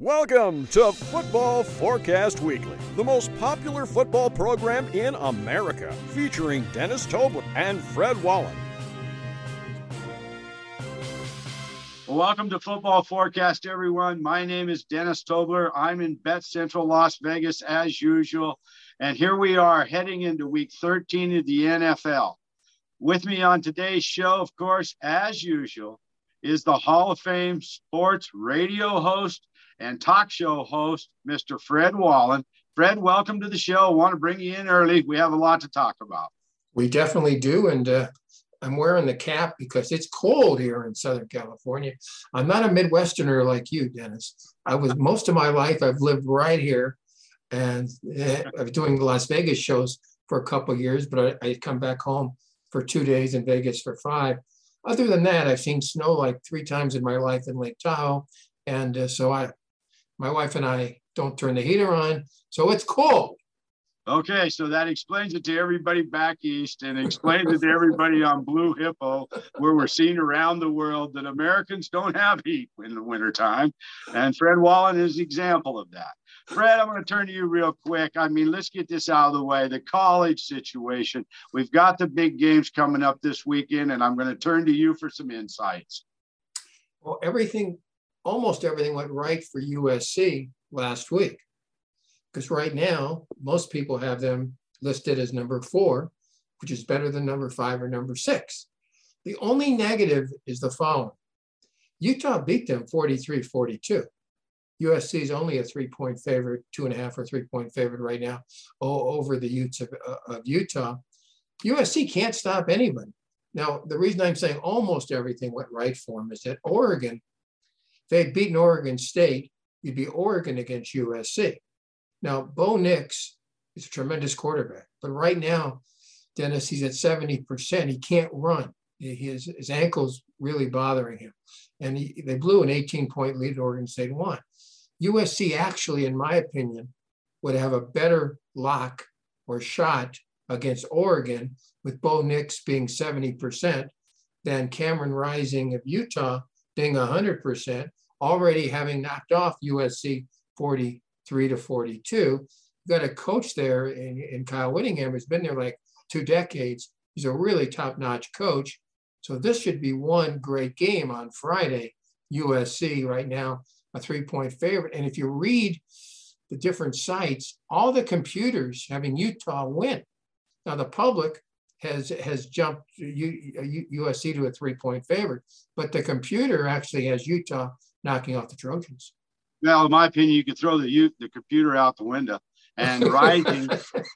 Welcome to Football Forecast Weekly, the most popular football program in America, featuring Dennis Tobler and Fred Wallen. Welcome to Football Forecast, everyone. My name is Dennis Tobler. I'm in Bet Central Las Vegas as usual. And here we are heading into week 13 of the NFL. With me on today's show, of course, as usual, is the Hall of Fame sports radio host and talk show host, Mr. Fred Wallen. Fred, welcome to the show. Want to bring you in early. We have a lot to talk about. We definitely do. And uh, I'm wearing the cap because it's cold here in Southern California. I'm not a Midwesterner like you, Dennis. I was most of my life, I've lived right here and uh, I'm doing Las Vegas shows for a couple years, but I, I come back home for two days in Vegas for five. Other than that, I've seen snow like three times in my life in Lake Tahoe. And uh, so I, my wife and I don't turn the heater on, so it's cold. Okay, so that explains it to everybody back east and explains it to everybody on Blue Hippo, where we're seeing around the world that Americans don't have heat in the wintertime. And Fred Wallen is an example of that. Fred, I'm going to turn to you real quick. I mean, let's get this out of the way. The college situation. We've got the big games coming up this weekend, and I'm going to turn to you for some insights. Well, everything almost everything went right for USC last week. Because right now, most people have them listed as number four, which is better than number five or number six. The only negative is the following Utah beat them 43 42. USC is only a three point favorite, two and a half or three point favorite right now over the Utes of, uh, of Utah. USC can't stop anybody. Now, the reason I'm saying almost everything went right for them is that Oregon they had beaten Oregon State, you'd be Oregon against USC. Now, Bo Nix is a tremendous quarterback, but right now, Dennis, he's at 70%. He can't run. His, his ankle's really bothering him. And he, they blew an 18 point lead at Oregon State won. USC actually, in my opinion, would have a better lock or shot against Oregon with Bo Nix being 70% than Cameron Rising of Utah being 100%, already having knocked off USC 43 to 42. You've got a coach there in, in Kyle Whittingham who's been there like two decades. He's a really top notch coach. So this should be one great game on Friday. USC right now, a three point favorite. And if you read the different sites, all the computers having Utah win. Now, the public has has jumped USC to a three point favorite, but the computer actually has Utah knocking off the Trojans. Well, in my opinion, you could throw the the computer out the window. And Rising,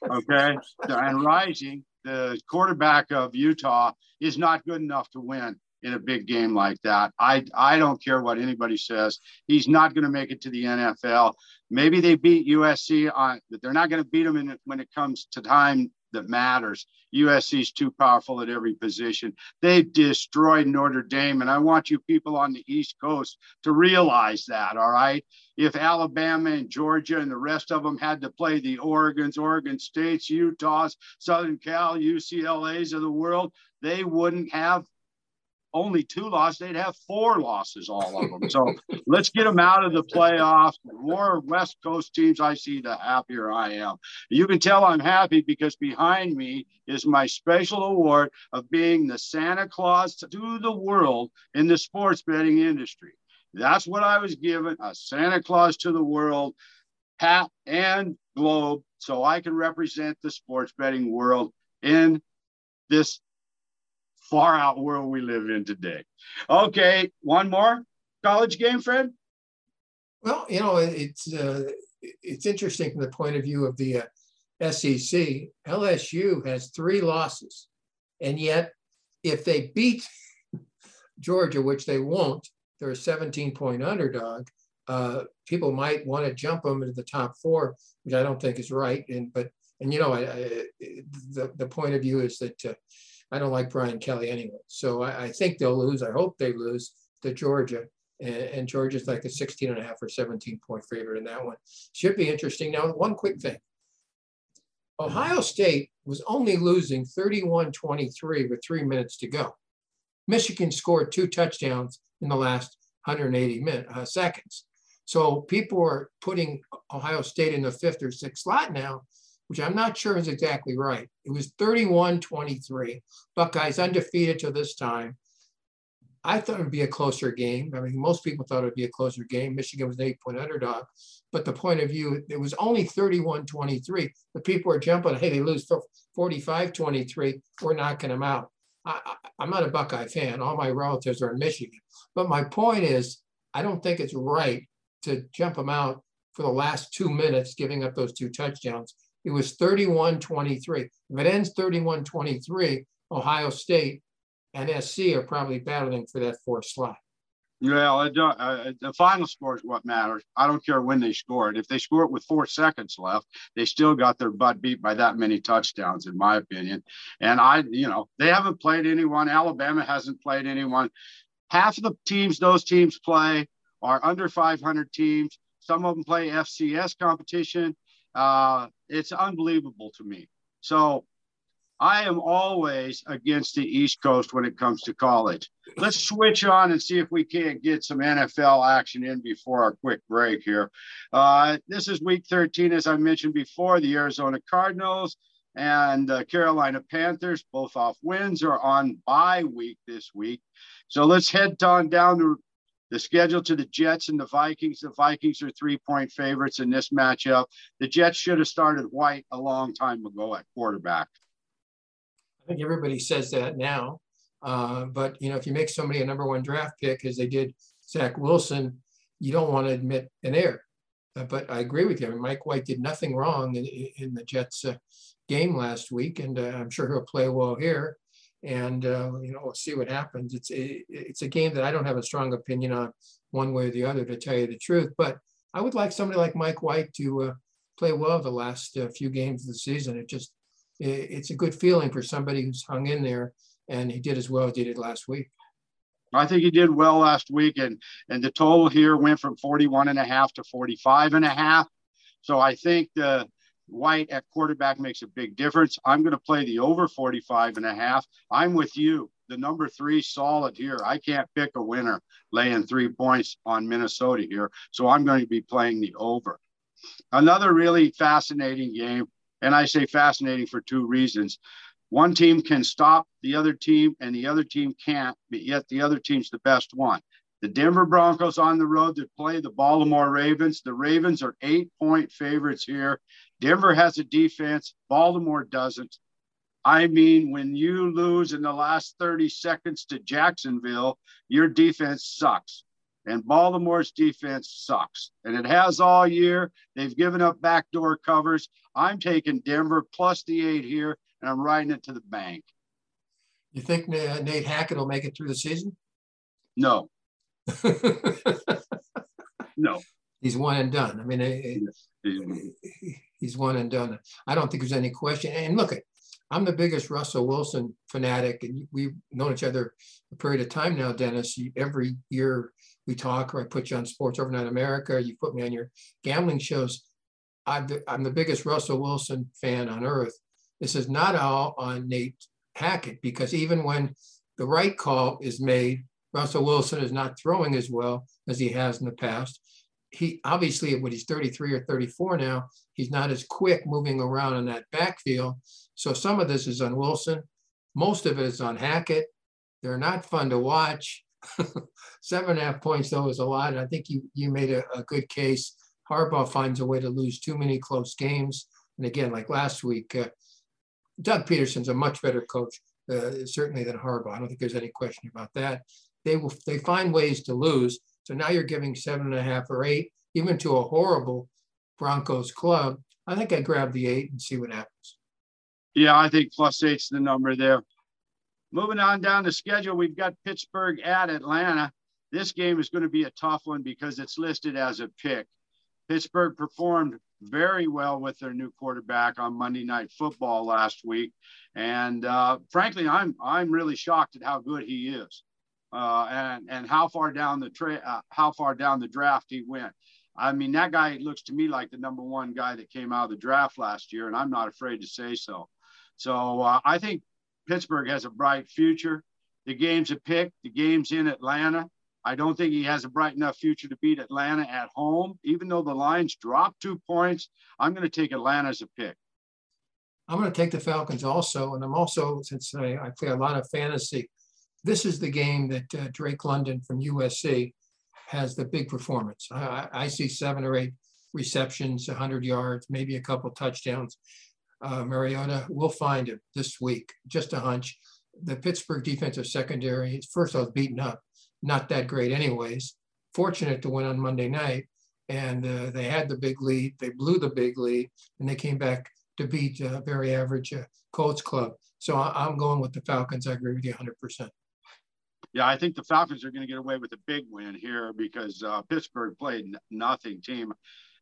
okay, and Rising, the quarterback of Utah, is not good enough to win in a big game like that. I I don't care what anybody says. He's not going to make it to the NFL. Maybe they beat USC on, but they're not going to beat them in, when it comes to time that matters. USC is too powerful at every position. They've destroyed Notre Dame. And I want you people on the East Coast to realize that, all right? If Alabama and Georgia and the rest of them had to play the Oregons, Oregon States, Utahs, Southern Cal, UCLAs of the world, they wouldn't have only two losses, they'd have four losses, all of them. So let's get them out of the playoffs. The more West Coast teams I see, the happier I am. You can tell I'm happy because behind me is my special award of being the Santa Claus to the world in the sports betting industry. That's what I was given a Santa Claus to the world hat and globe so I can represent the sports betting world in this far out world we live in today. Okay, one more. college game, Fred? Well, you know, it's uh, it's interesting from the point of view of the uh, SEC. LSU has three losses, and yet if they beat Georgia, which they won't, they're a 17 point underdog. Uh, people might want to jump them into the top four, which I don't think is right. And but and you know, I, I, the the point of view is that uh, I don't like Brian Kelly anyway. So I, I, think they'll lose. I hope they lose to Georgia. And, and Georgia's like a 16 and a half or 17 point favorite in that one. Should be interesting. Now, one quick thing. Ohio State was only losing 31 23 with three minutes to go. Michigan scored two touchdowns in the last 180 minutes, uh, seconds. So people are putting Ohio State in the fifth or sixth slot now, which I'm not sure is exactly right. It was 31 23. Buckeyes undefeated to this time. I thought it would be a closer game. I mean, most people thought it would be a closer game. Michigan was an eight point underdog. But the point of view, it was only 31 23. The people are jumping, hey, they lose 45 23. We're knocking them out. I, am not a Buckeye fan. All my relatives are in Michigan. But my point is, I don't think it's right to jump them out for the last two minutes, giving up those two touchdowns. It was 31 23. If it ends 31 23, Ohio State and SC are probably battling for that fourth slot. Yeah, uh, the final score is what matters. I don't care when they score it. If they score it with four seconds left, they still got their butt beat by that many touchdowns, in my opinion. And I, you know, they haven't played anyone. Alabama hasn't played anyone. Half of the teams those teams play are under 500 teams. Some of them play FCS competition. Uh, it's unbelievable to me. So I am always against the East Coast when it comes to college. Let's switch on and see if we can't get some NFL action in before our quick break here. Uh, this is week 13, as I mentioned before. The Arizona Cardinals and uh, Carolina Panthers, both off wins, are on bye week this week. So let's head on down to the schedule to the Jets and the Vikings. The Vikings are three point favorites in this matchup. The Jets should have started White a long time ago at quarterback. I think everybody says that now. Uh, but you know, if you make somebody a number one draft pick, as they did Zach Wilson, you don't want to admit an error. Uh, but I agree with you. I mean, Mike White did nothing wrong in, in the Jets uh, game last week, and uh, I'm sure he'll play well here. And uh, you know, we'll see what happens. It's a, it's a game that I don't have a strong opinion on one way or the other, to tell you the truth. But I would like somebody like Mike White to uh, play well the last few games of the season. It just it's a good feeling for somebody who's hung in there and he did as well as he did last week. I think he did well last week and and the total here went from 41 and a half to 45 and a half. So I think the White at quarterback makes a big difference. I'm going to play the over 45 and a half. I'm with you. The number three solid here. I can't pick a winner laying three points on Minnesota here. So I'm going to be playing the over. Another really fascinating game and I say fascinating for two reasons. One team can stop the other team, and the other team can't, but yet the other team's the best one. The Denver Broncos on the road to play the Baltimore Ravens. The Ravens are eight point favorites here. Denver has a defense, Baltimore doesn't. I mean, when you lose in the last 30 seconds to Jacksonville, your defense sucks. And Baltimore's defense sucks. And it has all year. They've given up backdoor covers. I'm taking Denver plus the eight here, and I'm riding it to the bank. You think Nate Hackett will make it through the season? No. no. He's one and done. I mean, he's one and done. I don't think there's any question. And look, I'm the biggest Russell Wilson fanatic, and we've known each other a period of time now, Dennis. Every year we talk, or I put you on Sports Overnight America, you put me on your gambling shows. I'm the biggest Russell Wilson fan on earth. This is not all on Nate Hackett because even when the right call is made, Russell Wilson is not throwing as well as he has in the past. He obviously, when he's 33 or 34 now, he's not as quick moving around in that backfield. So some of this is on Wilson. Most of it is on Hackett. They're not fun to watch. Seven and a half points, though, is a lot. And I think you, you made a, a good case. Harbaugh finds a way to lose too many close games. And again, like last week, uh, Doug Pederson's a much better coach, uh, certainly than Harbaugh. I don't think there's any question about that. They will they find ways to lose. So now you're giving seven and a half or eight, even to a horrible Broncos club. I think I grab the eight and see what happens. Yeah, I think plus eight's the number there. Moving on down the schedule, we've got Pittsburgh at Atlanta. This game is going to be a tough one because it's listed as a pick. Pittsburgh performed very well with their new quarterback on Monday Night Football last week, and uh, frankly, I'm I'm really shocked at how good he is, uh, and and how far down the tra- uh, how far down the draft he went. I mean, that guy looks to me like the number one guy that came out of the draft last year, and I'm not afraid to say so. So uh, I think Pittsburgh has a bright future. The game's a pick. The game's in Atlanta. I don't think he has a bright enough future to beat Atlanta at home. Even though the lines dropped two points, I'm going to take Atlanta as a pick. I'm going to take the Falcons also. And I'm also, since I, I play a lot of fantasy, this is the game that uh, Drake London from USC has the big performance. I, I see seven or eight receptions, 100 yards, maybe a couple touchdowns. Uh, Mariota will find him this week, just a hunch. The Pittsburgh defensive secondary, first was beaten up not that great anyways. Fortunate to win on Monday night, and uh, they had the big lead. They blew the big lead, and they came back to beat a very average uh, Colts club. So I- am going with the Falcons. I agree with you 100%. Yeah, I think the Falcons are going to get away with a big win here because uh, Pittsburgh played nothing team,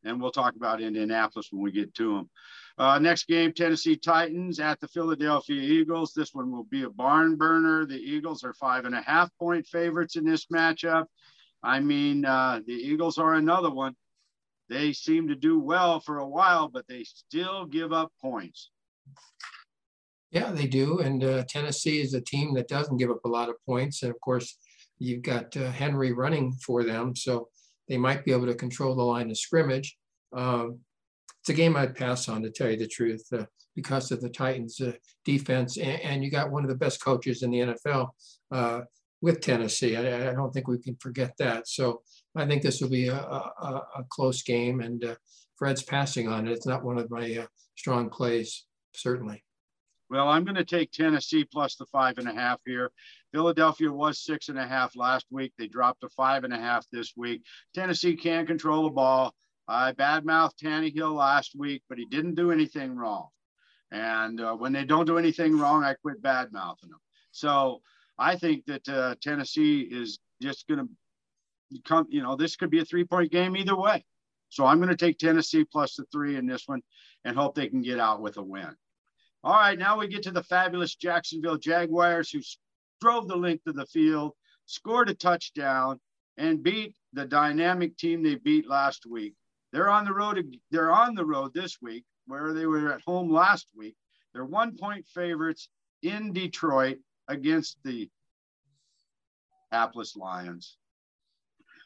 and we'll talk about Indianapolis when we get to them. Uh, next game, Tennessee Titans at the Philadelphia Eagles. This one will be a barn burner. The Eagles are five and a half point favorites in this matchup. I mean, uh, the Eagles are another one. They seem to do well for a while, but they still give up points. Yeah, they do. And uh, Tennessee is a team that doesn't give up a lot of points. And of course, you've got uh, Henry running for them. So they might be able to control the line of scrimmage. Um, it's a game I'd pass on to tell you the truth uh, because of the Titans' uh, defense, and, and, you got one of the best coaches in the NFL uh, with Tennessee. I, I, don't think we can forget that. So I think this will be a, a, a close game, and uh, Fred's passing on it. It's not one of my uh, strong plays, certainly. Well, I'm going to take Tennessee plus the five and a half here. Philadelphia was six and a half last week. They dropped to five and a half this week. Tennessee can't control the ball. I badmouthed Tannehill last week, but he didn't do anything wrong. And uh, when they don't do anything wrong, I quit badmouthing them. So I think that uh, Tennessee is just going to come, you know, this could be a three point game either way. So I'm going to take Tennessee plus the three in this one and hope they can get out with a win. All right, now we get to the fabulous Jacksonville Jaguars who drove the length of the field, scored a touchdown, and beat the dynamic team they beat last week. They're on the road. They're on the road this week, where they were at home last week. They're one point favorites in Detroit against the hapless Lions.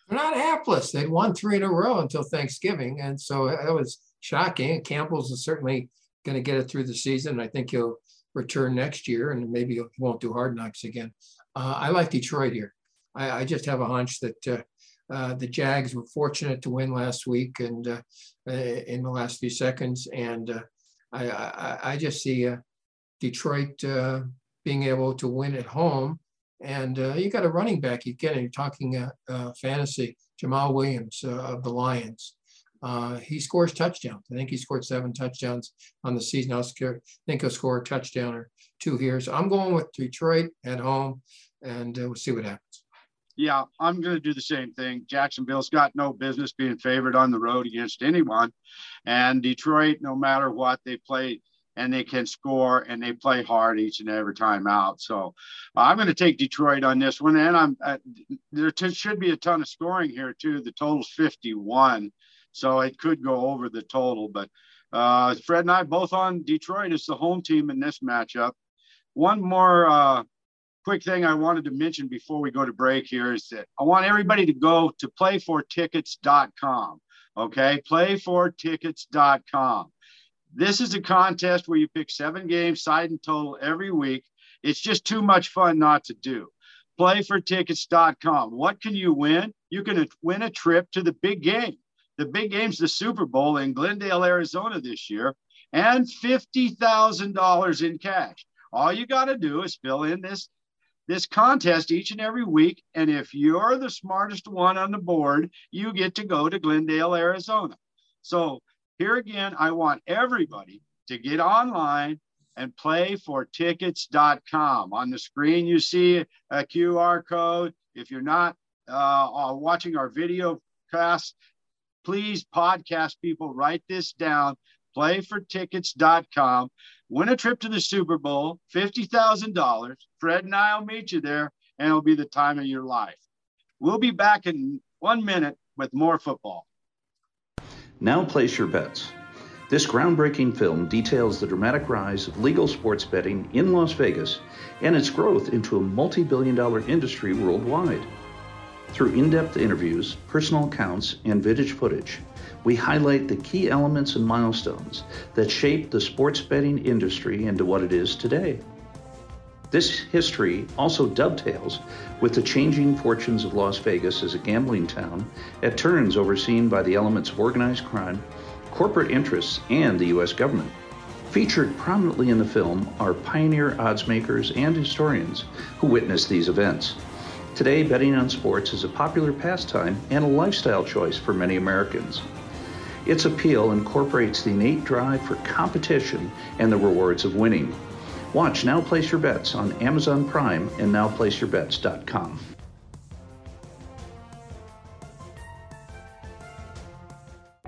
They're not hapless. They'd won three in a row until Thanksgiving, and so that was shocking. Campbell's is certainly going to get it through the season. I think he'll return next year, and maybe he won't do hard knocks again. Uh, I like Detroit here. I, I, just have a hunch that uh, uh, the Jags were fortunate to win last week and uh, uh, in the last few seconds. And uh, I, I, I, just see Detroit being able to win at home. And you got a running back again. You're talking fantasy, Jamaal Williams of the Lions. He scores touchdowns. I think he scored seven touchdowns on the season. Scare, think he'll score a touchdown or two here. So I'm going with Detroit at home, and we'll see what happens yeah, I'm going to do the same thing. Jacksonville's got no business being favored on the road against anyone. And Detroit, no matter what, they play and they can score and they play hard each and every time out. So uh, I'm going to take Detroit on this one. And I'm uh, there t- should be a ton of scoring here, too. The total's 51. So it could go over the total. But uh, Fred and I both on Detroit as the home team in this matchup. One more uh, quick thing I wanted to mention before we go to break here is that I want everybody to go to playfortickets.com. Okay, playfortickets.com. This is a contest where you pick seven games, side and total every week. It's just too much fun not to do. Playfortickets.com. What can you win? You can win a trip to the big game. The big game's the Super Bowl in Glendale, Arizona this year, and $50,000 in cash. All you got to do is fill in this this contest each and every week. And if you're the smartest one on the board, you get to go to Glendale, Arizona. So here again, I want everybody to get online and play for tickets.com. On the screen, you see a QR code. If you're not uh, watching our video cast, please podcast people, write this down, playfortickets.com, win a trip to the Super Bowl, $50,000. Fred and I will meet you there, and it'll be the time of your life. We'll be back in one minute with more football. Now place your bets. This groundbreaking film details the dramatic rise of legal sports betting in Las Vegas and its growth into a multi billion dollar industry worldwide. Through in depth interviews, personal accounts, and vintage footage, we highlight the key elements and milestones that shaped the sports betting industry into what it is today. This history also dovetails with the changing fortunes of Las Vegas as a gambling town at turns overseen by the elements of organized crime corporate interests, and the U.S. government. Featured prominently in the film are pioneer odds makers and historians who witnessed these events. Today, betting on sports is a popular pastime and a lifestyle choice for many Americans. Its appeal incorporates the innate drive for competition and the rewards of winning. Watch Now Place Your Bets on Amazon Prime and NowPlaceYourBets.com.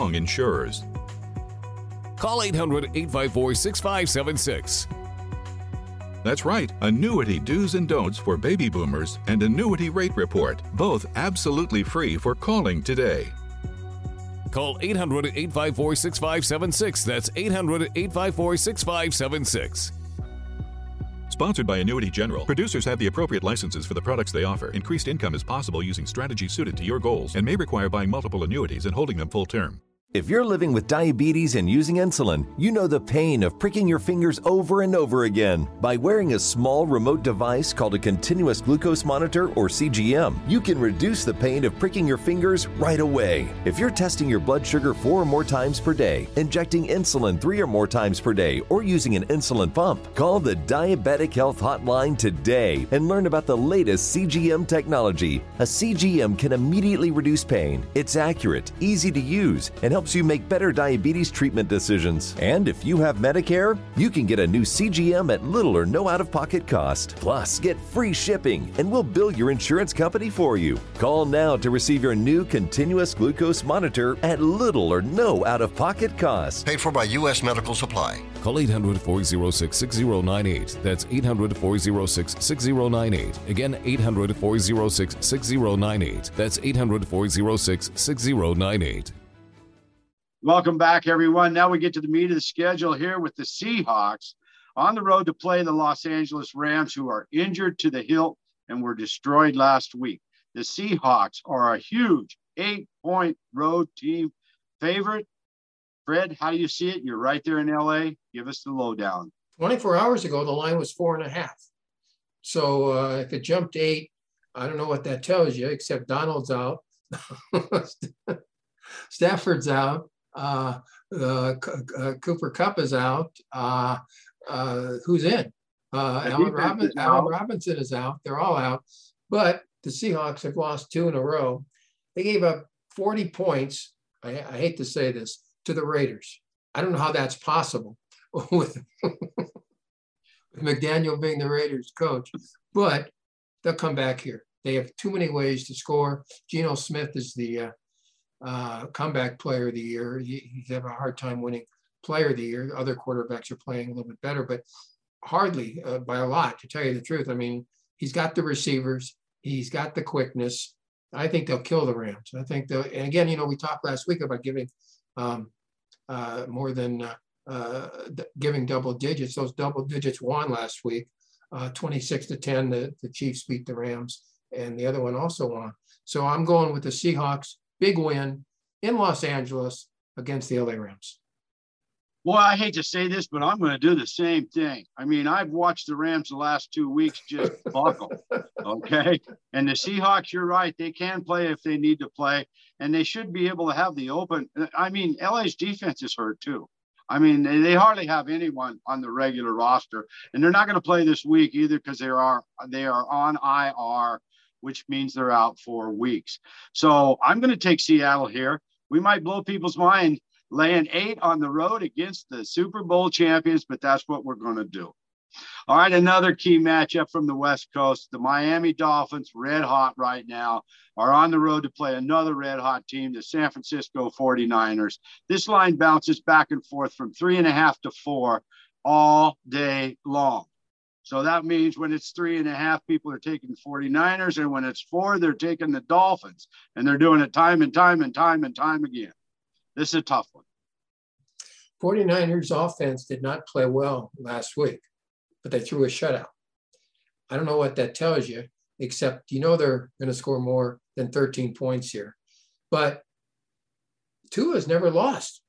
strong insurers. Call 800 854 6576. That's right, annuity do's and don'ts for baby boomers and annuity rate report, both absolutely free for calling today. Call 800 854 6576. That's 800 854 6576. Sponsored by Annuity General. Producers have the appropriate licenses for the products they offer. Increased income is possible using strategies suited to your goals and may require buying multiple annuities and holding them full term. If you're living with diabetes and using insulin, you know the pain of pricking your fingers over and over again. By wearing a small remote device called a continuous glucose monitor or CGM, you can reduce the pain of pricking your fingers right away. If you're testing your blood sugar four or more times per day, injecting insulin three or more times per day, or using an insulin pump, call the Diabetic Health Hotline today and learn about the latest CGM technology. A CGM can immediately reduce pain. It's accurate, easy to use, and helps you make better diabetes treatment decisions. And if you have Medicare, you can get a new CGM at little or no out of pocket cost. Plus, get free shipping, and we'll bill your insurance company for you. Call now to receive your new continuous glucose monitor at little or no out of pocket cost. Paid for by U.S. Medical Supply. Call 800 406 6098. That's 800 406 6098. Again, 800 406 6098. That's 800 406 6098. Welcome back, everyone. Now we get to the meat of the schedule here with the Seahawks on the road to play the Los Angeles Rams, who are injured to the hilt and were destroyed last week. The Seahawks are a huge eight point road team favorite. Fred, how do you see it? You're right there in LA. Give us the lowdown. 24 hours ago, the line was four and a half. So uh, if it jumped eight, I don't know what that tells you, except Donald's out, Stafford's out, uh, uh, Cooper Kupp is out. Uh, uh, who's in? Uh, Allen, Robin, Allen Robinson is out. They're all out. But the Seahawks have lost two in a row. They gave up 40 points. I, I hate to say this to the Raiders. I don't know how that's possible with, with McDaniel being the Raiders coach, but they'll come back here. They have too many ways to score. Geno Smith is the uh, uh, comeback player of the year. He, he's having a hard time winning player of the year. Other quarterbacks are playing a little bit better, but hardly uh, by a lot, to tell you the truth. I mean, he's got the receivers, he's got the quickness. I think they'll kill the Rams. I think they'll, and again, you know, we talked last week about giving um, uh, more than uh, uh, giving double digits. Those double digits won last week. uh, 26 to 10. The, the Chiefs beat the Rams, and the other one also won. So I'm going with the Seahawks, big win in Los Angeles against the LA Rams. Well, I hate to say this, but I'm going to do the same thing. I mean, I've watched the Rams the last two weeks just buckle. Okay. And the Seahawks, you're right. They can play if they need to play, and they should be able to have the open. I mean, LA's defense is hurt too. I mean, they, they hardly have anyone on the regular roster, and they're not going to play this week either because they are they are on IR, which means they're out for weeks. So I'm going to take Seattle here. We might blow people's mind laying eight on the road against the Super Bowl champions, but that's what we're going to do. All right, another key matchup from the West Coast. The Miami Dolphins, red hot right now, are on the road to play another red hot team, the San Francisco 49ers. This line bounces back and forth from three and a half to four all day long. So that means when it's three and a half, people are taking 49ers, and when it's four, they're taking the Dolphins. And they're doing it time and time and time and time again. This is a tough one. 49ers offense did not play well last week, but they threw a shutout. I don't know what that tells you, except you know they're going to score more than 13 points here. But Tua has never lost.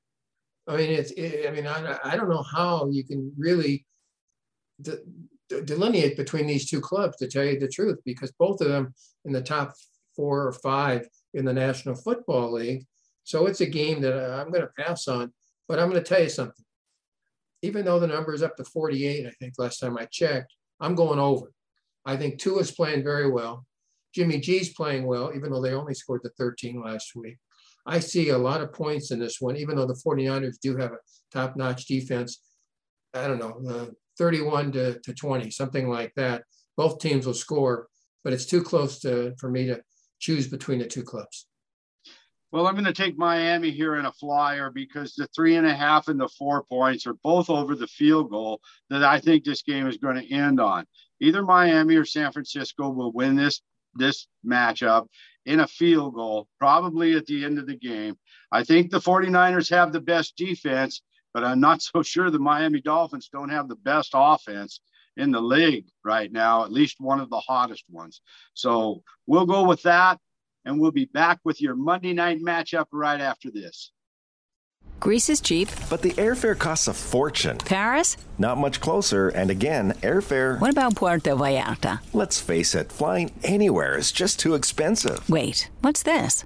I mean, it's. It, I mean, I, I don't know how you can really de- delineate between these Tua clubs to tell you the truth, because both of them in the top four or five in the National Football League. So it's a game that I'm going to pass on. But I'm going to tell you something. Even though the number is up to 48, I think last time I checked, I'm going over. I think two is playing very well. Jimmy G's playing well, even though they only scored the 13 last week. I see a lot of points in this one, even though the 49ers do have a top notch defense. I don't know, uh, 31 to, to 20, something like that. Both teams will score, but it's too close to, for me to choose between the two clubs. Well, I'm going to take Miami here in a flyer because the three and a half and the four points are both over the field goal that I think this game is going to end on. Either Miami or San Francisco will win this this matchup in a field goal, probably at the end of the game. I think the 49ers have the best defense, but I'm not so sure the Miami Dolphins don't have the best offense in the league right now, at least one of the hottest ones. So we'll go with that and we'll be back with your Monday night matchup right after this. Greece is cheap, but the airfare costs a fortune. Paris? Not much closer, and again, airfare. What about Puerto Vallarta? Let's face it, flying anywhere is just too expensive. Wait, what's this?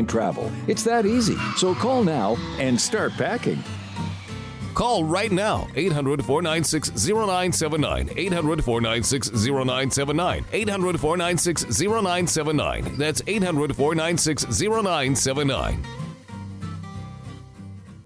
airline travel. It's that easy. So call now and start packing. Call right now 800 496 0979. 800 496 0979. 800 496 0979. That's 800 496 0979.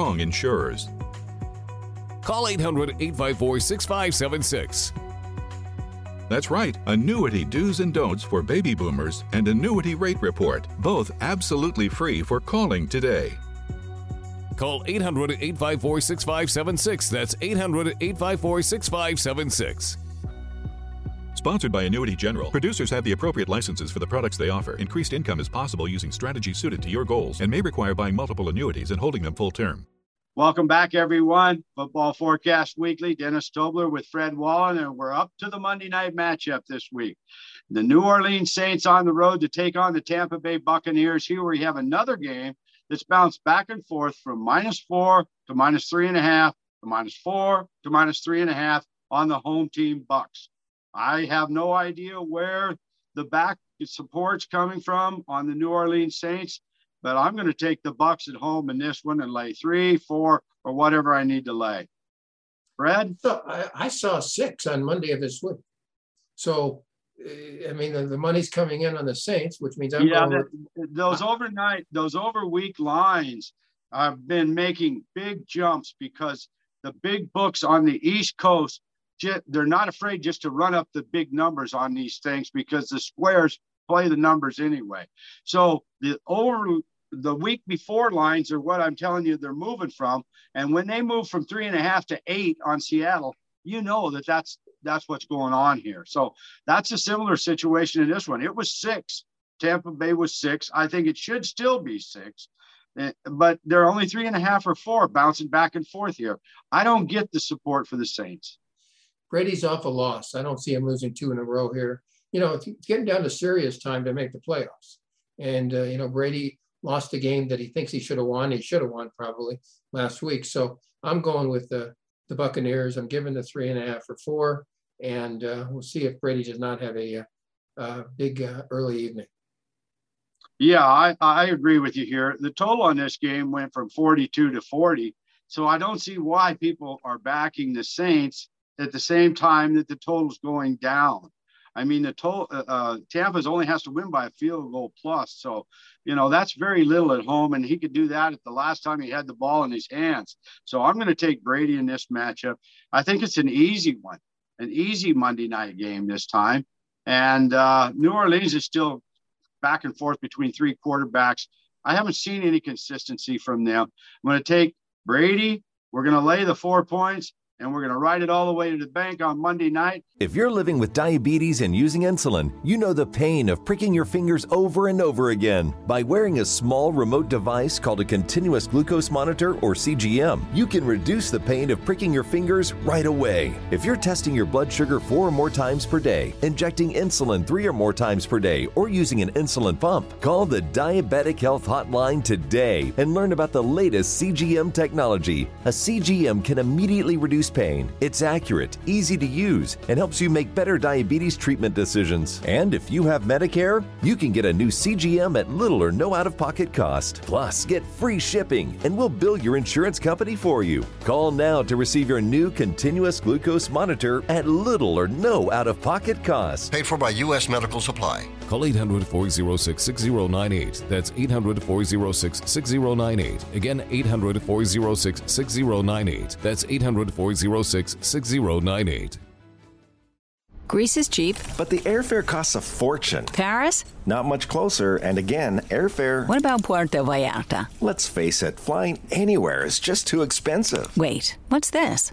strong insurers. Call 800 854 6576. That's right, annuity do's and don'ts for baby boomers and annuity rate report, both absolutely free for calling today. Call 800 854 6576. That's 800 854 6576. Sponsored by Annuity General. Producers have the appropriate licenses for the products they offer. Increased income is possible using strategies suited to your goals and may require buying multiple annuities and holding them full term. Welcome back, everyone. Football Forecast Weekly. Dennis Tobler with Fred Wallen, and we're up to the Monday night matchup this week. The New Orleans Saints on the road to take on the Tampa Bay Buccaneers. Here we have another game that's bounced back and forth from minus four to minus three and a half to minus four to minus three and a half on the home team Bucks. I have no idea where the back support's coming from on the New Orleans Saints, but I'm going to take the Bucks at home in this one and lay three, four, or whatever I need to lay. Brad, So I, I saw six on Monday of this week. So uh, I mean, the, the, money's coming in on the Saints, which means I'm yeah. Those overnight, those over week lines have been making big jumps because the big books on the East Coast, they're not afraid just to run up the big numbers on these things because the squares play the numbers anyway. So the over the week before lines are what I'm telling you they're moving from, and when they move from three and a half to eight on Seattle, you know that that's that's what's going on here. So that's a similar situation in this one. It was six. Tampa Bay was six. I think it should still be six, eh, but they're only three and a half or four, bouncing back and forth here. I don't get the support for the Saints. Brady's off a loss. I don't see him losing two in a row here. You know, it's getting down to serious time to make the playoffs. And, uh, you know, Brady lost a game that he thinks he should have won. He should have won probably last week. So I'm going with the, the Buccaneers. I'm giving the three and a half or four and uh, we'll see if Brady does not have a, a uh, uh, big uh, early evening. Yeah, I, I agree with you here. The total on this game went from 42 to 40. So I don't see why people are backing the Saints at the same time that the total's going down. I mean, the total uh, uh, Tampa's only has to win by a field goal plus. So, you know, that's very little at home. And he could do that at the last time he had the ball in his hands. So I'm going to take Brady in this matchup. I think it's an easy one an easy Monday night game this time. And uh, New Orleans is still back and forth between three quarterbacks. I haven't seen any consistency from them. I'm going to take Brady. We're going to lay the four points and we're going to ride it all the way to the bank on Monday night. If you're living with diabetes and using insulin, you know the pain of pricking your fingers over and over again. By wearing a small remote device called a continuous glucose monitor or CGM, you can reduce the pain of pricking your fingers right away. If you're testing your blood sugar four or more times per day, injecting insulin three or more times per day, or using an insulin pump, call the Diabetic Health Hotline today and learn about the latest CGM technology. A CGM can immediately reduce pain. It's accurate, easy to use, and helps you make better diabetes treatment decisions. And if you have Medicare, you can get a new CGM at little or no out of pocket cost. Plus, get free shipping, and we'll bill your insurance company for you. Call now to receive your new continuous glucose monitor at little or no out of pocket cost. Paid for by U.S. Medical Supply. Call 800 406 6098. That's 800 406 6098. Again, 800 406 6098. That's 800 406 6098. Greece is cheap. But the airfare costs a fortune. Paris? Not much closer, and again, airfare. What about Puerto Vallarta? Let's face it, flying anywhere is just too expensive. Wait, what's this?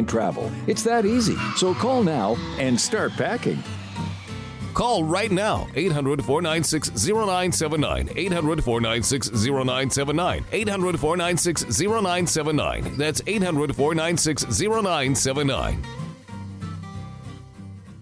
airline travel. It's that easy. So call now and start packing. Call right now 800 496 0979. 800 496 0979. 800 496 0979. That's 800 496 0979.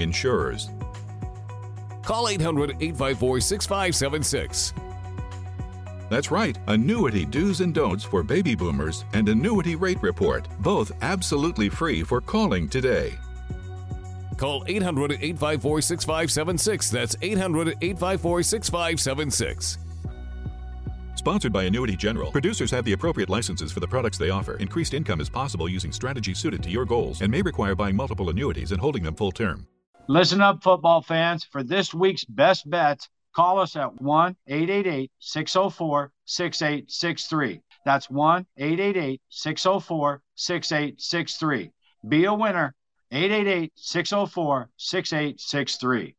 insurers. Call 800 854 6576. That's right, annuity do's and don'ts for baby boomers and annuity rate report, both absolutely free for calling today. Call 800 854 6576. That's 800 854 6576. Sponsored by Annuity General. Producers have the appropriate licenses for the products they offer. Increased income is possible using strategies suited to your goals and may require buying multiple annuities and holding them full term. Listen up, football fans. For this week's best bets, call us at 1 888 604 6863. That's 1 888 604 6863. Be a winner. 888 604 6863.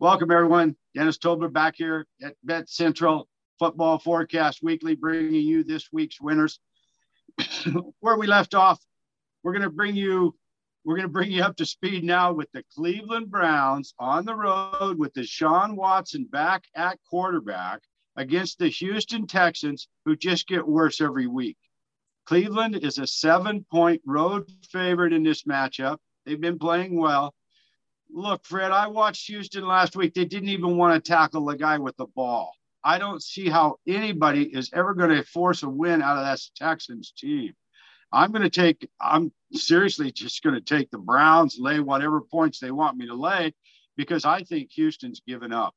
Welcome, everyone. Dennis Tobler back here at Bet Central Football Forecast Weekly, bringing you this week's winners. Where we left off, we're going to bring you we're going to bring you up to speed now with the Cleveland Browns on the road with Deshaun Watson back at quarterback against the Houston Texans, who just get worse every week. Cleveland is a seven point road favorite in this matchup. They've been playing well. Look, Fred, I watched Houston last week. They didn't even want to tackle the guy with the ball. I don't see how anybody is ever going to force a win out of that Texans team. I'm going to take, I'm seriously just going to take the Browns, lay whatever points they want me to lay, because I think Houston's given up.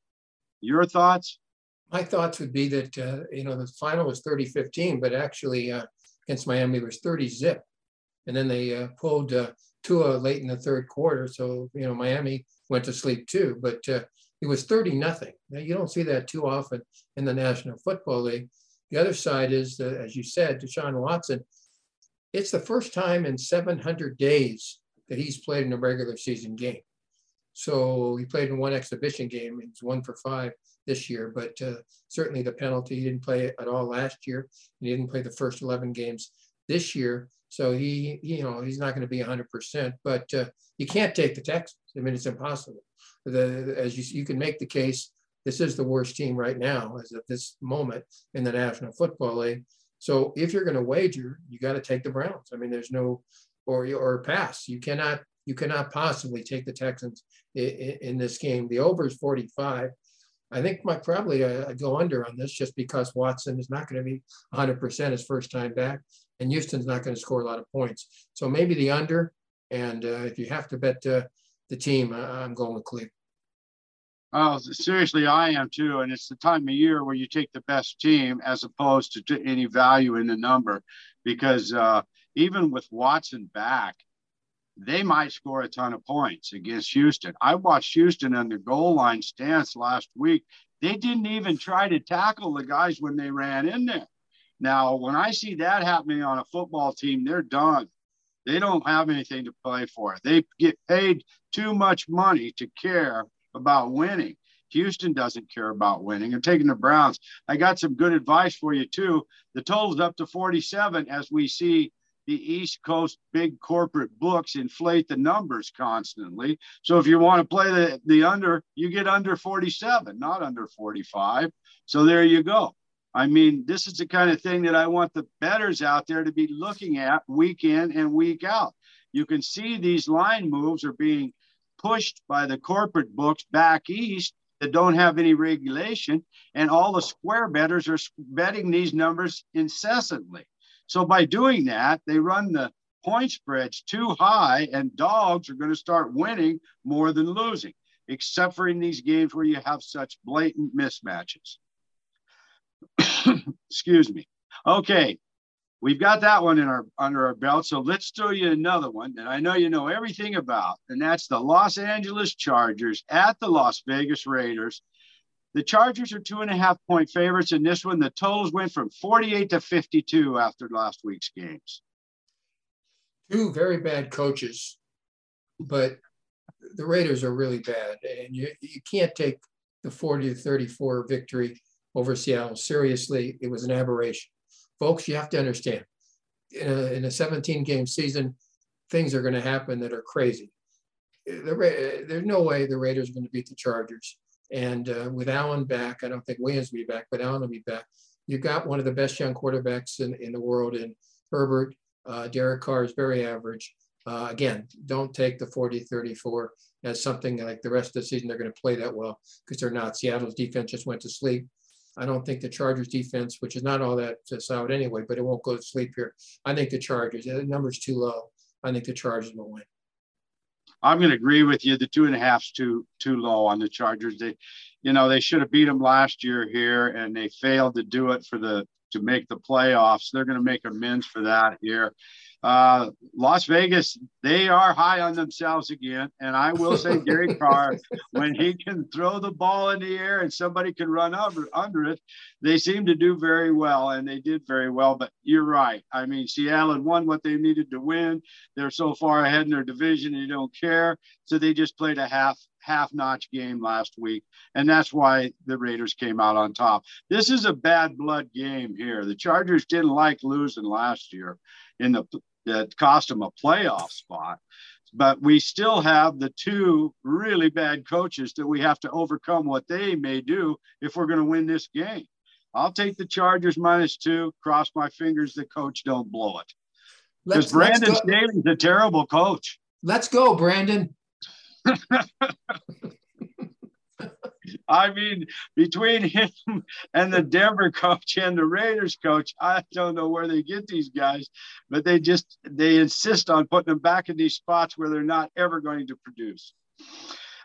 Your thoughts? My thoughts would be that, uh, you know, the final was 30 15, but actually uh, against Miami was 30 zip. And then they uh, pulled uh, Tua late in the third quarter. So, you know, Miami went to sleep too. But uh, it was 30 nothing. Now, you don't see that too often in the National Football League. The other side is, uh, as you said, Deshaun Watson it's the first time in 700 days that he's played in a regular season game. So he played in one exhibition game. He's one for five this year, but uh, certainly the penalty, he didn't play at all last year. and He didn't play the first 11 games this year. So he, you know, he's not going to be 100%, but uh, you can't take the Texans. I mean, it's impossible. The, as you, you can make the case, this is the worst team right now as at this moment in the National Football League. So if you're going to wager, you got to take the Browns. I mean, there's no or or pass. You cannot you cannot possibly take the Texans in, in this game. The over is 45. I think my probably uh, go under on this just because Watson is not going to be 100% his first time back, and Houston's not going to score a lot of points. So maybe the under. And uh, if you have to bet uh, the team, I'm going with Cleveland. Oh, seriously, I am too. And it's the time of year where you take the best team as opposed to any value in the number, because uh, even with Watson back, they might score a ton of points against Houston. I watched Houston on the goal line stance last week. They didn't even try to tackle the guys when they ran in there. Now, when I see that happening on a football team, they're done. They don't have anything to play for. They get paid too much money to care about winning. Houston doesn't care about winning. I'm taking the Browns, I got some good advice for you too. The total's up to 47 as we see the East Coast big corporate books inflate the numbers constantly. So if you want to play the, the under, you get under 47, not under 45. So there you go. I mean, this is the kind of thing that I want the betters out there to be looking at week in and week out. You can see these line moves are being pushed by the corporate books back east that don't have any regulation, and all the square bettors are betting these numbers incessantly. So by doing that, they run the point spreads too high, and dogs are going to start winning more than losing, except for in these games where you have such blatant mismatches. Excuse me. Okay, we've got that one in our under our belt. So let's throw you another one that I know you know everything about, and that's the Los Angeles Chargers at the Las Vegas Raiders. The Chargers are two and a half point favorites in this one. The totals went from 48 to 52 after last week's games. Two very bad coaches, but the Raiders are really bad, and you, you can't take the 40 to 34 victory over Seattle seriously. It was an aberration folks, you have to understand in a, in a 17 game season, things are going to happen that are crazy. The, there's no way the Raiders are going to beat the Chargers. And uh, with Allen back, I don't think Williams will be back, but Allen will be back. You've got one of the best young quarterbacks in, in the world in Herbert. Uh, Derek Carr is very average. Uh, again, don't take the 40 34 as something like the rest of the season they're going to play that well because they're not. Seattle's defense just went to sleep. I don't think the Chargers defense, which is not all that solid anyway, but it won't go to sleep here. I think the Chargers, the number's too low. I think the Chargers will win. I'm going to agree with you. The two and a half's too too low on the Chargers. They, you know, they should have beat them last year here, and they failed to do it for the to make the playoffs. They're going to make amends for that here. Uh, Las Vegas, they are high on themselves again. And I will say, Gary Carr, when he can throw the ball in the air and somebody can run under, under it, they seem to do very well. And they did very well. But you're right. I mean, Seattle had won what they needed to win. They're so far ahead in their division, they don't care. So they just played a half half notch game last week. And that's why the Raiders came out on top. This is a bad blood game here. The Chargers didn't like losing last year in the that cost them a playoff spot. But we still have the two really bad coaches that we have to overcome what they may do if we're going to win this game. I'll take the Chargers minus two. Cross my fingers the coach don't blow it. Because Brandon Staley's a terrible coach. Let's go, Brandon. I mean, between him and the Denver coach and the Raiders coach, I don't know where they get these guys, but they just they insist on putting them back in these spots where they're not ever going to produce.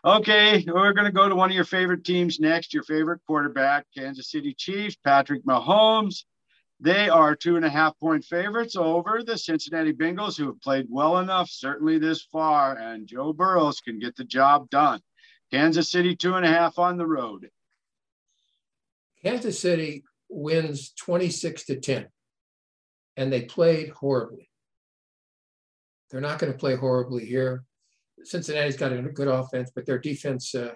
Okay, we're going to go to one of your favorite teams next. Your favorite quarterback, Kansas City Chiefs, Patrick Mahomes. They are two and a half point favorites over the Cincinnati Bengals, who have played well enough, certainly this far, and Joe Burrows can get the job done. Kansas City, two and a half on the road. Kansas City wins 26 to 10, and they played horribly. They're not going to play horribly here. Cincinnati's got a good offense, but their defense, uh,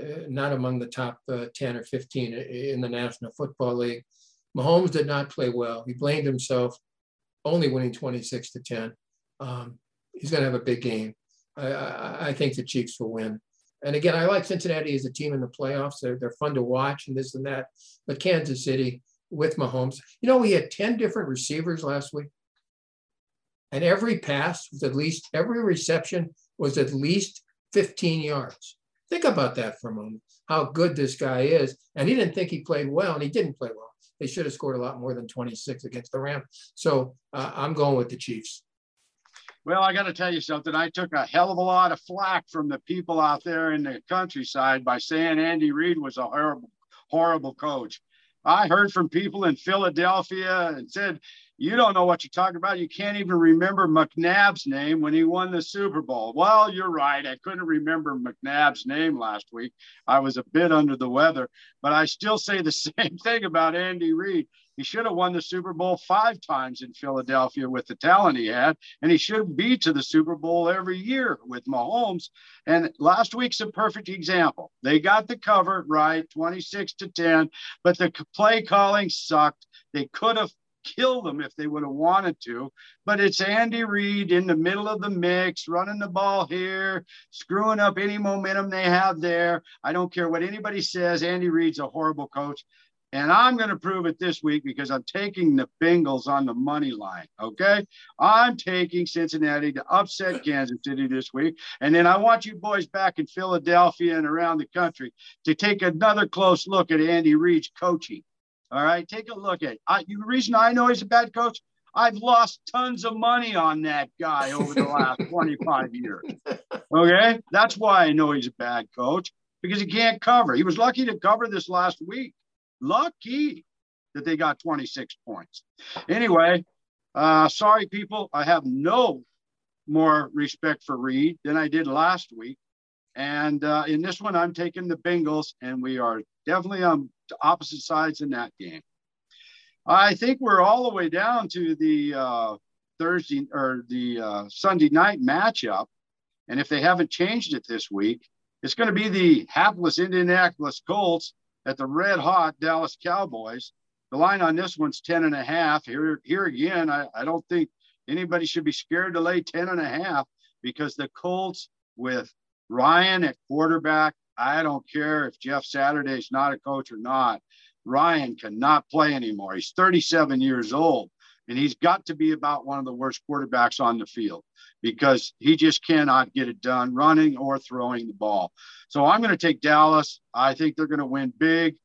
uh, not among the top uh, 10 or 15 in the National Football League. Mahomes did not play well. He blamed himself, only winning 26 to 10. Um, he's going to have a big game. I, I, I think the Chiefs will win. And again, I like Cincinnati as a team in the playoffs. They're, they're fun to watch and this and that. But Kansas City with Mahomes, you know, we had 10 different receivers last week. And every pass was at least, every reception was at least 15 yards. Think about that for a moment, how good this guy is. And he didn't think he played well, and he didn't play well. They should have scored a lot more than 26 against the Rams. So uh, I'm going with the Chiefs. Well, I got to tell you something. I took a hell of a lot of flack from the people out there in the countryside by saying Andy Reid was a horrible, horrible coach. I heard from people in Philadelphia and said, You don't know what you're talking about. You can't even remember McNabb's name when he won the Super Bowl. Well, you're right. I couldn't remember McNabb's name last week. I was a bit under the weather, but I still say the same thing about Andy Reid. He should have won the Super Bowl five times in Philadelphia with the talent he had, and he should be to the Super Bowl every year with Mahomes. And last week's a perfect example. They got the cover right, 26 to 10, but the play calling sucked. They could have killed them if they would have wanted to. But it's Andy Reid in the middle of the mix, running the ball here, screwing up any momentum they have there. I don't care what anybody says. Andy Reid's a horrible coach. And I'm going to prove it this week because I'm taking the Bengals on the money line. Okay. I'm taking Cincinnati to upset Kansas City this week. And then I want you boys back in Philadelphia and around the country to take another close look at Andy Reid's coaching. All right. Take a look at it. I, the reason I know he's a bad coach, I've lost tons of money on that guy over the last 25 years. Okay. That's why I know he's a bad coach because he can't cover. He was lucky to cover this last week. Lucky that they got 26 points. Anyway, uh, sorry, people. I have no more respect for Reid than I did last week. And uh, in this one, I'm taking the Bengals, and we are definitely on opposite sides in that game. I think we're all the way down to the uh, Thursday or the uh, Sunday night matchup. And if they haven't changed it this week, it's going to be the hapless Indianapolis Colts at the red hot Dallas Cowboys. The line on this one's 10 and a half. Here, here again, I, I don't think anybody should be scared to lay 10 and a half because the Colts with Ryan at quarterback, I don't care if Jeff Saturday's not a coach or not. Ryan cannot play anymore. He's 37 years old and he's got to be about one of the worst quarterbacks on the field because he just cannot get it done running or throwing the ball. So I'm going to take Dallas. I think they're going to win big.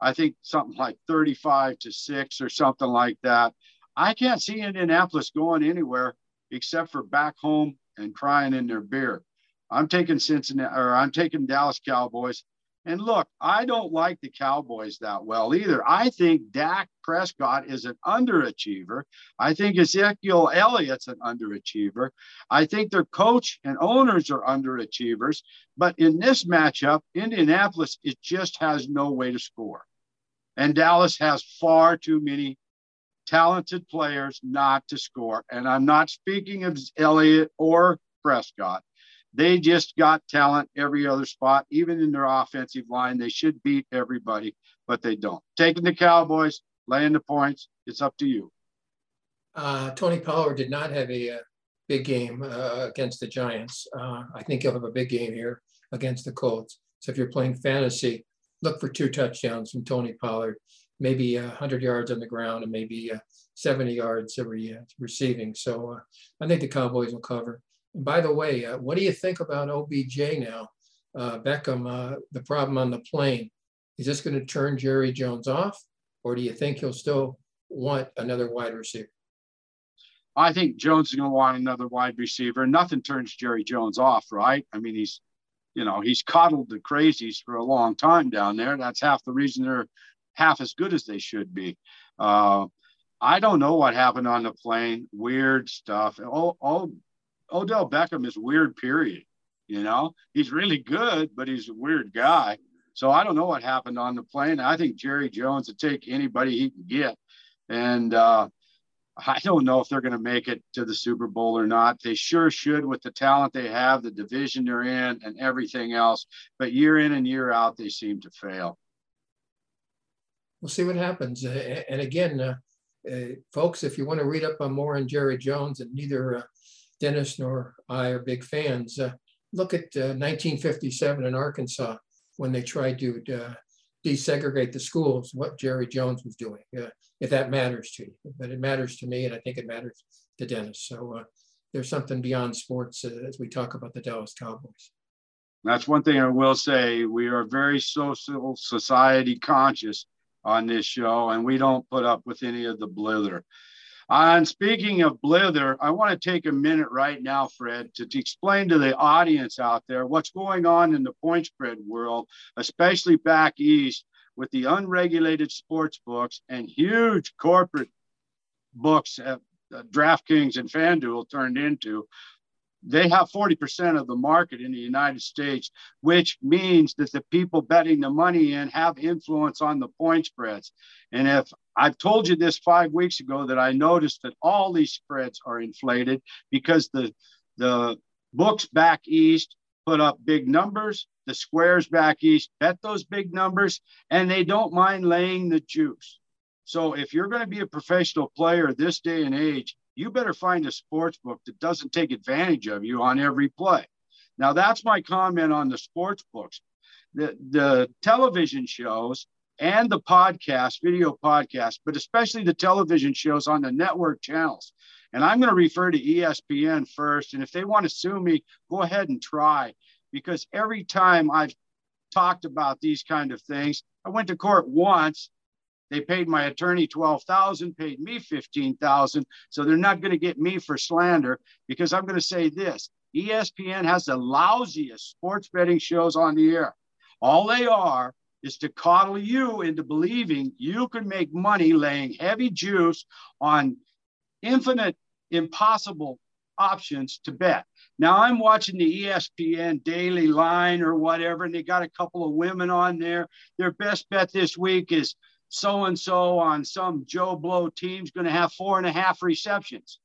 I think something like 35 to 6 or something like that. I can't see Indianapolis going anywhere except for back home and crying in their beer. I'm taking Cincinnati or I'm taking Dallas Cowboys. And look, I don't like the Cowboys that well either. I think Dak Prescott is an underachiever. I think Ezekiel Elliott's an underachiever. I think their coach and owners are underachievers. But in this matchup, Indianapolis, it just has no way to score. And Dallas has far too many talented players not to score. And I'm not speaking of Elliott or Prescott. They just got talent every other spot, even in their offensive line. They should beat everybody, but they don't. Taking the Cowboys, laying the points, it's up to you. Uh, Tony Pollard did not have a, a uh, big game uh, against the Giants. Uh, I think he'll have a big game here against the Colts. So if you're playing fantasy, look for two touchdowns from Tony Pollard, maybe 100 yards on the ground and maybe uh, 70 yards every uh, receiving. So I think the Cowboys will cover. And by the way, uh, what do you think about OBJ now? Uh, Beckham, uh, the problem on the plane, is this going to turn Jerry Jones off, or do you think he'll still want another wide receiver? I think Jones is going to want another wide receiver. Nothing turns Jerry Jones off, right? I mean, he's, you know, he's coddled the crazies for a long time down there. That's half the reason they're half as good as they should be. Uh, I don't know what happened on the plane. Weird stuff. Oh, oh, Odell Beckham is weird, period. You know, he's really good, but he's a weird guy. So I don't know what happened on the plane. I think Jerry Jones would take anybody he can get. And uh, I don't know if they're going to make it to the Super Bowl or not. They sure should with the talent they have, the division they're in, and everything else. But year in and year out, they seem to fail. We'll see what happens. And again, uh, uh, folks, if you want to read up on more on Jerry Jones, and neither uh, Dennis nor I are big fans. Uh, look at 1957 uh, in Arkansas when they tried to uh, desegregate the schools, what Jerry Jones was doing, if that matters to you. But it matters to me, and I think it matters to Dennis. So there's something beyond sports as we talk about the Dallas Cowboys. That's one thing I will say. We are very social society conscious on this show, and we don't put up with any of the blither. And speaking of Blither, I want to take a minute right now, Fred, to, to, explain to the audience out there what's going on in the point spread world, especially back east with the unregulated sports books and huge corporate books at uh, DraftKings and FanDuel turned into they have 40% of the market in the United States, which means that the people betting the money in have influence on the point spreads. And if I've told you this five weeks ago that I noticed that all these spreads are inflated because the the books back east put up big numbers, the squares back east bet those big numbers, and they don't mind laying the juice. So if you're going to be a professional player this day and age, you better find a sports book that doesn't take advantage of you on every play. Now, that's my comment on the sports books. The, the television shows and the podcast, video podcast, but especially the television shows on the network channels. And I'm going to refer to ESPN first. And if they want to sue me, go ahead and try. Because every time I've talked about these kind of things, I went to court once they paid my attorney 12,000, paid me 15,000. So they're not going to get me for slander because I'm going to say this. ESPN has the lousiest sports betting shows on the air. All they are is to coddle you into believing you can make money laying heavy juice on infinite impossible options to bet. Now I'm watching the ESPN daily line or whatever, and they got a couple of women on there. Their best bet this week is so and so on some Joe Blow team's going to have four and a half receptions.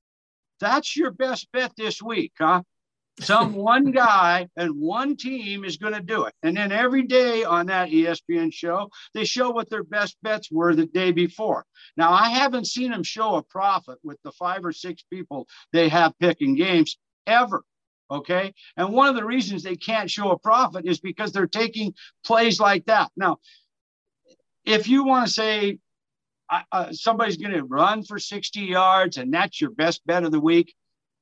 That's your best bet this week, huh? Some one guy and one team is going to do it. And then every day on that ESPN show, they show what their best bets were the day before. Now, I haven't seen them show a profit with the five or six people they have picking games ever. Okay. And one of the reasons they can't show a profit is because they're taking plays like that. Now, if you want to say uh, somebody's going to run for 60 yards and that's your best bet of the week,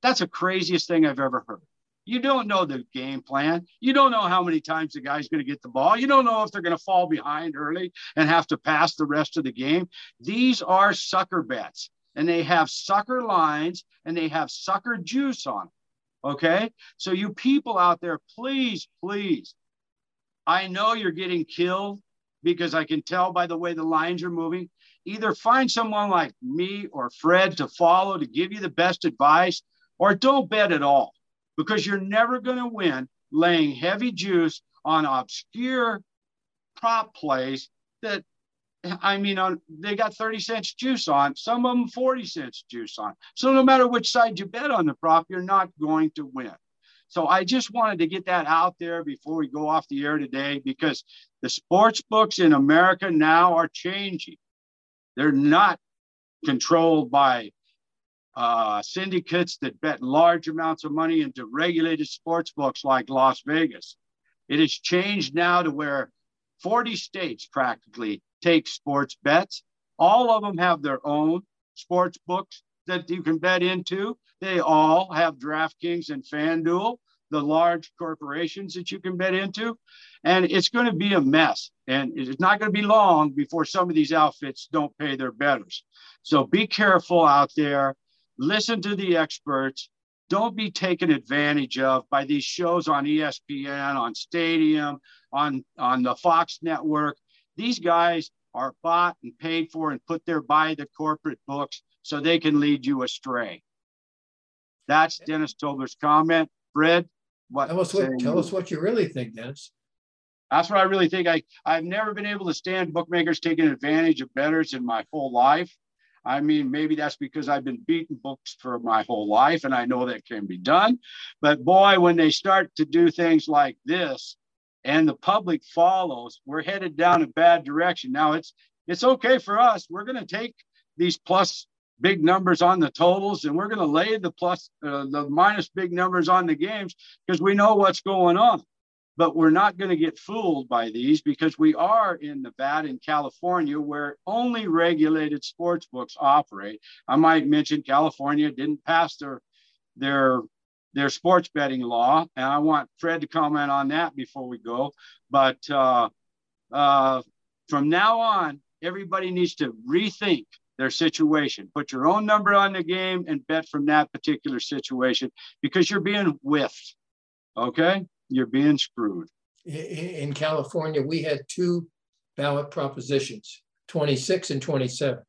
that's the craziest thing I've ever heard. You don't know the game plan. You don't know how many times the guy's going to get the ball. You don't know if they're going to fall behind early and have to pass the rest of the game. These are sucker bets and they have sucker lines and they have sucker juice on them. Okay. So, you people out there, please, please I know you're getting killed because I can tell by the way the lines are moving. Either find someone like me or Fred to follow to give you the best advice, or don't bet at all because you're never going to win laying heavy juice on obscure prop plays that I mean, on they got 30 cents juice on, some of them 40 cents juice on. So no matter which side you bet on the prop, you're not going to win. So I just wanted to get that out there before we go off the air today because the sports books in America now are changing. They're not controlled by uh, syndicates that bet large amounts of money into regulated sports books like Las Vegas. It has changed now to where 40 states practically take sports bets. All of them have their own sports books that you can bet into. They all have DraftKings and FanDuel, the large corporations that you can bet into. And it's going to be a mess. And it's not going to be long before some of these outfits don't pay their bettors. So be careful out there. Listen to the experts. Don't be taken advantage of by these shows on ESPN, on Stadium, on, on the Fox network. These guys are bought and paid for and put there by the corporate books so they can lead you astray. That's Dennis Tobler's comment. Fred, what tell us what tell us what you really think, Dennis. That's what I really think. I, I've never been able to stand bookmakers taking advantage of bettors in my whole life. I mean, maybe that's because I've been beating books for my whole life and I know that can be done. But boy, when they start to do things like this and the public follows, we're headed down a bad direction. Now it's it's okay for us. We're going to take these plus big numbers on the totals and we're going to lay the plus uh, the minus big numbers on the games because we know what's going on but we're not going to get fooled by these because we are in Nevada and California where only regulated sports books operate. I might mention California didn't pass their their their sports betting law, and I want Fred to comment on that before we go. But uh, uh, from now on, everybody needs to rethink their situation. Put your own number on the game and bet from that particular situation because you're being whiffed. Okay you're being screwed. In California, we had two ballot propositions, 26 and 27.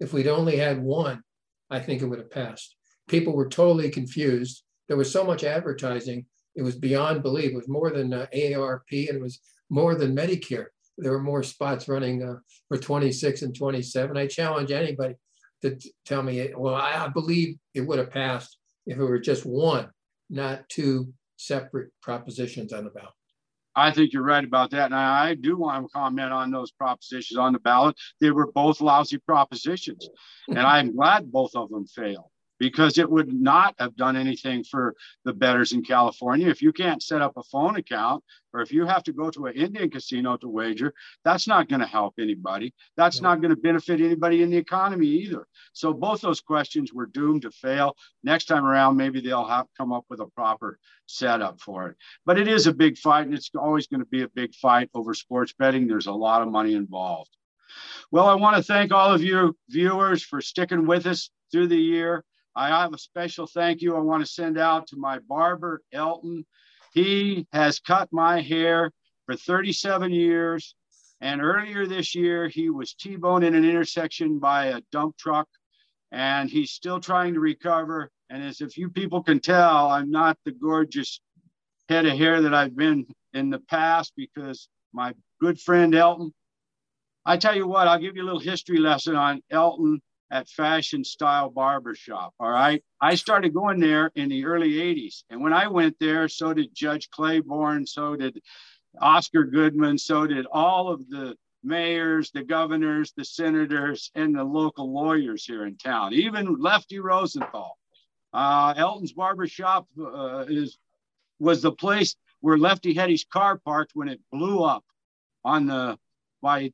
If we'd only had one, I think it would have passed. People were totally confused. There was so much advertising, it was beyond belief. It was more than uh, AARP and it was more than Medicare. There were more spots running uh, for 26 and 27. I challenge anybody to tell me, well, I, I believe it would have passed if it were just one, not two separate propositions on the ballot. I think you're right about that. And I, do want to comment on those propositions on the ballot. They were both lousy propositions. and I'm glad both of them failed because it would not have done anything for the bettors in California. If you can't set up a phone account or if you have to go to an Indian casino to wager, that's not going to help anybody. That's not going to benefit anybody in the economy either. So both those questions were doomed to fail. Next time around, maybe they'll have come up with a proper setup for it. But it is a big fight and it's always going to be a big fight over sports betting. There's a lot of money involved. Well, I want to thank all of you viewers for sticking with us through the year. I have a special thank you I want to send out to my barber, Elton. He has cut my hair for 37 years. And earlier this year, he was T boned in an intersection by a dump truck. And he's still trying to recover. And as if you people can tell, I'm not the gorgeous head of hair that I've been in the past because my good friend Elton, I tell you what, I'll give you a little history lesson on Elton at Fashion Style Barbershop. All right. I started going there in the early 80s. And when I went there, so did Judge Claiborne, so did Oscar Goodman, so did all of the mayors, the governors, the senators, and the local lawyers here in town, even Lefty Rosenthal. Uh, Elton's Barbershop uh, is, was the place where Lefty had his car parked when it blew up on the by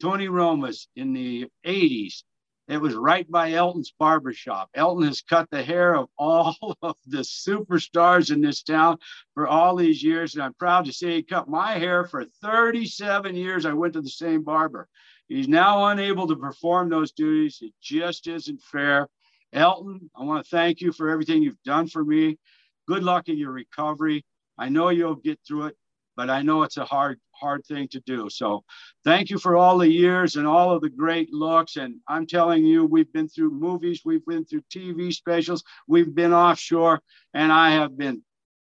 Tony Roma's in the 80s it was right by Elton's barbershop. Elton has cut the hair of all of the superstars in this town for all these years. And I'm proud to say he cut my hair for 37 years. I went to the same barber. He's now unable to perform those duties. It just isn't fair. Elton, I want to thank you for everything you've done for me. Good luck in your recovery. I know you'll get through it. But I know it's a hard, hard thing to do. So thank you for all the years and all of the great looks. And I'm telling you, we've been through movies, we've been through TV specials, we've been offshore, and I have been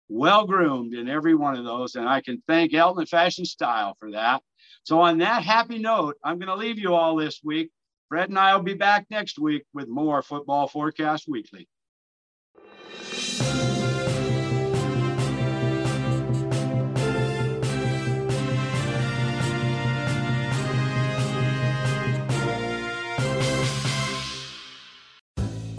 well groomed in every one of those. And I can thank Elton Fashion Style for that. So, on that happy note, I'm going to leave you all this week. Fred and I will be back next week with more Football Forecast Weekly.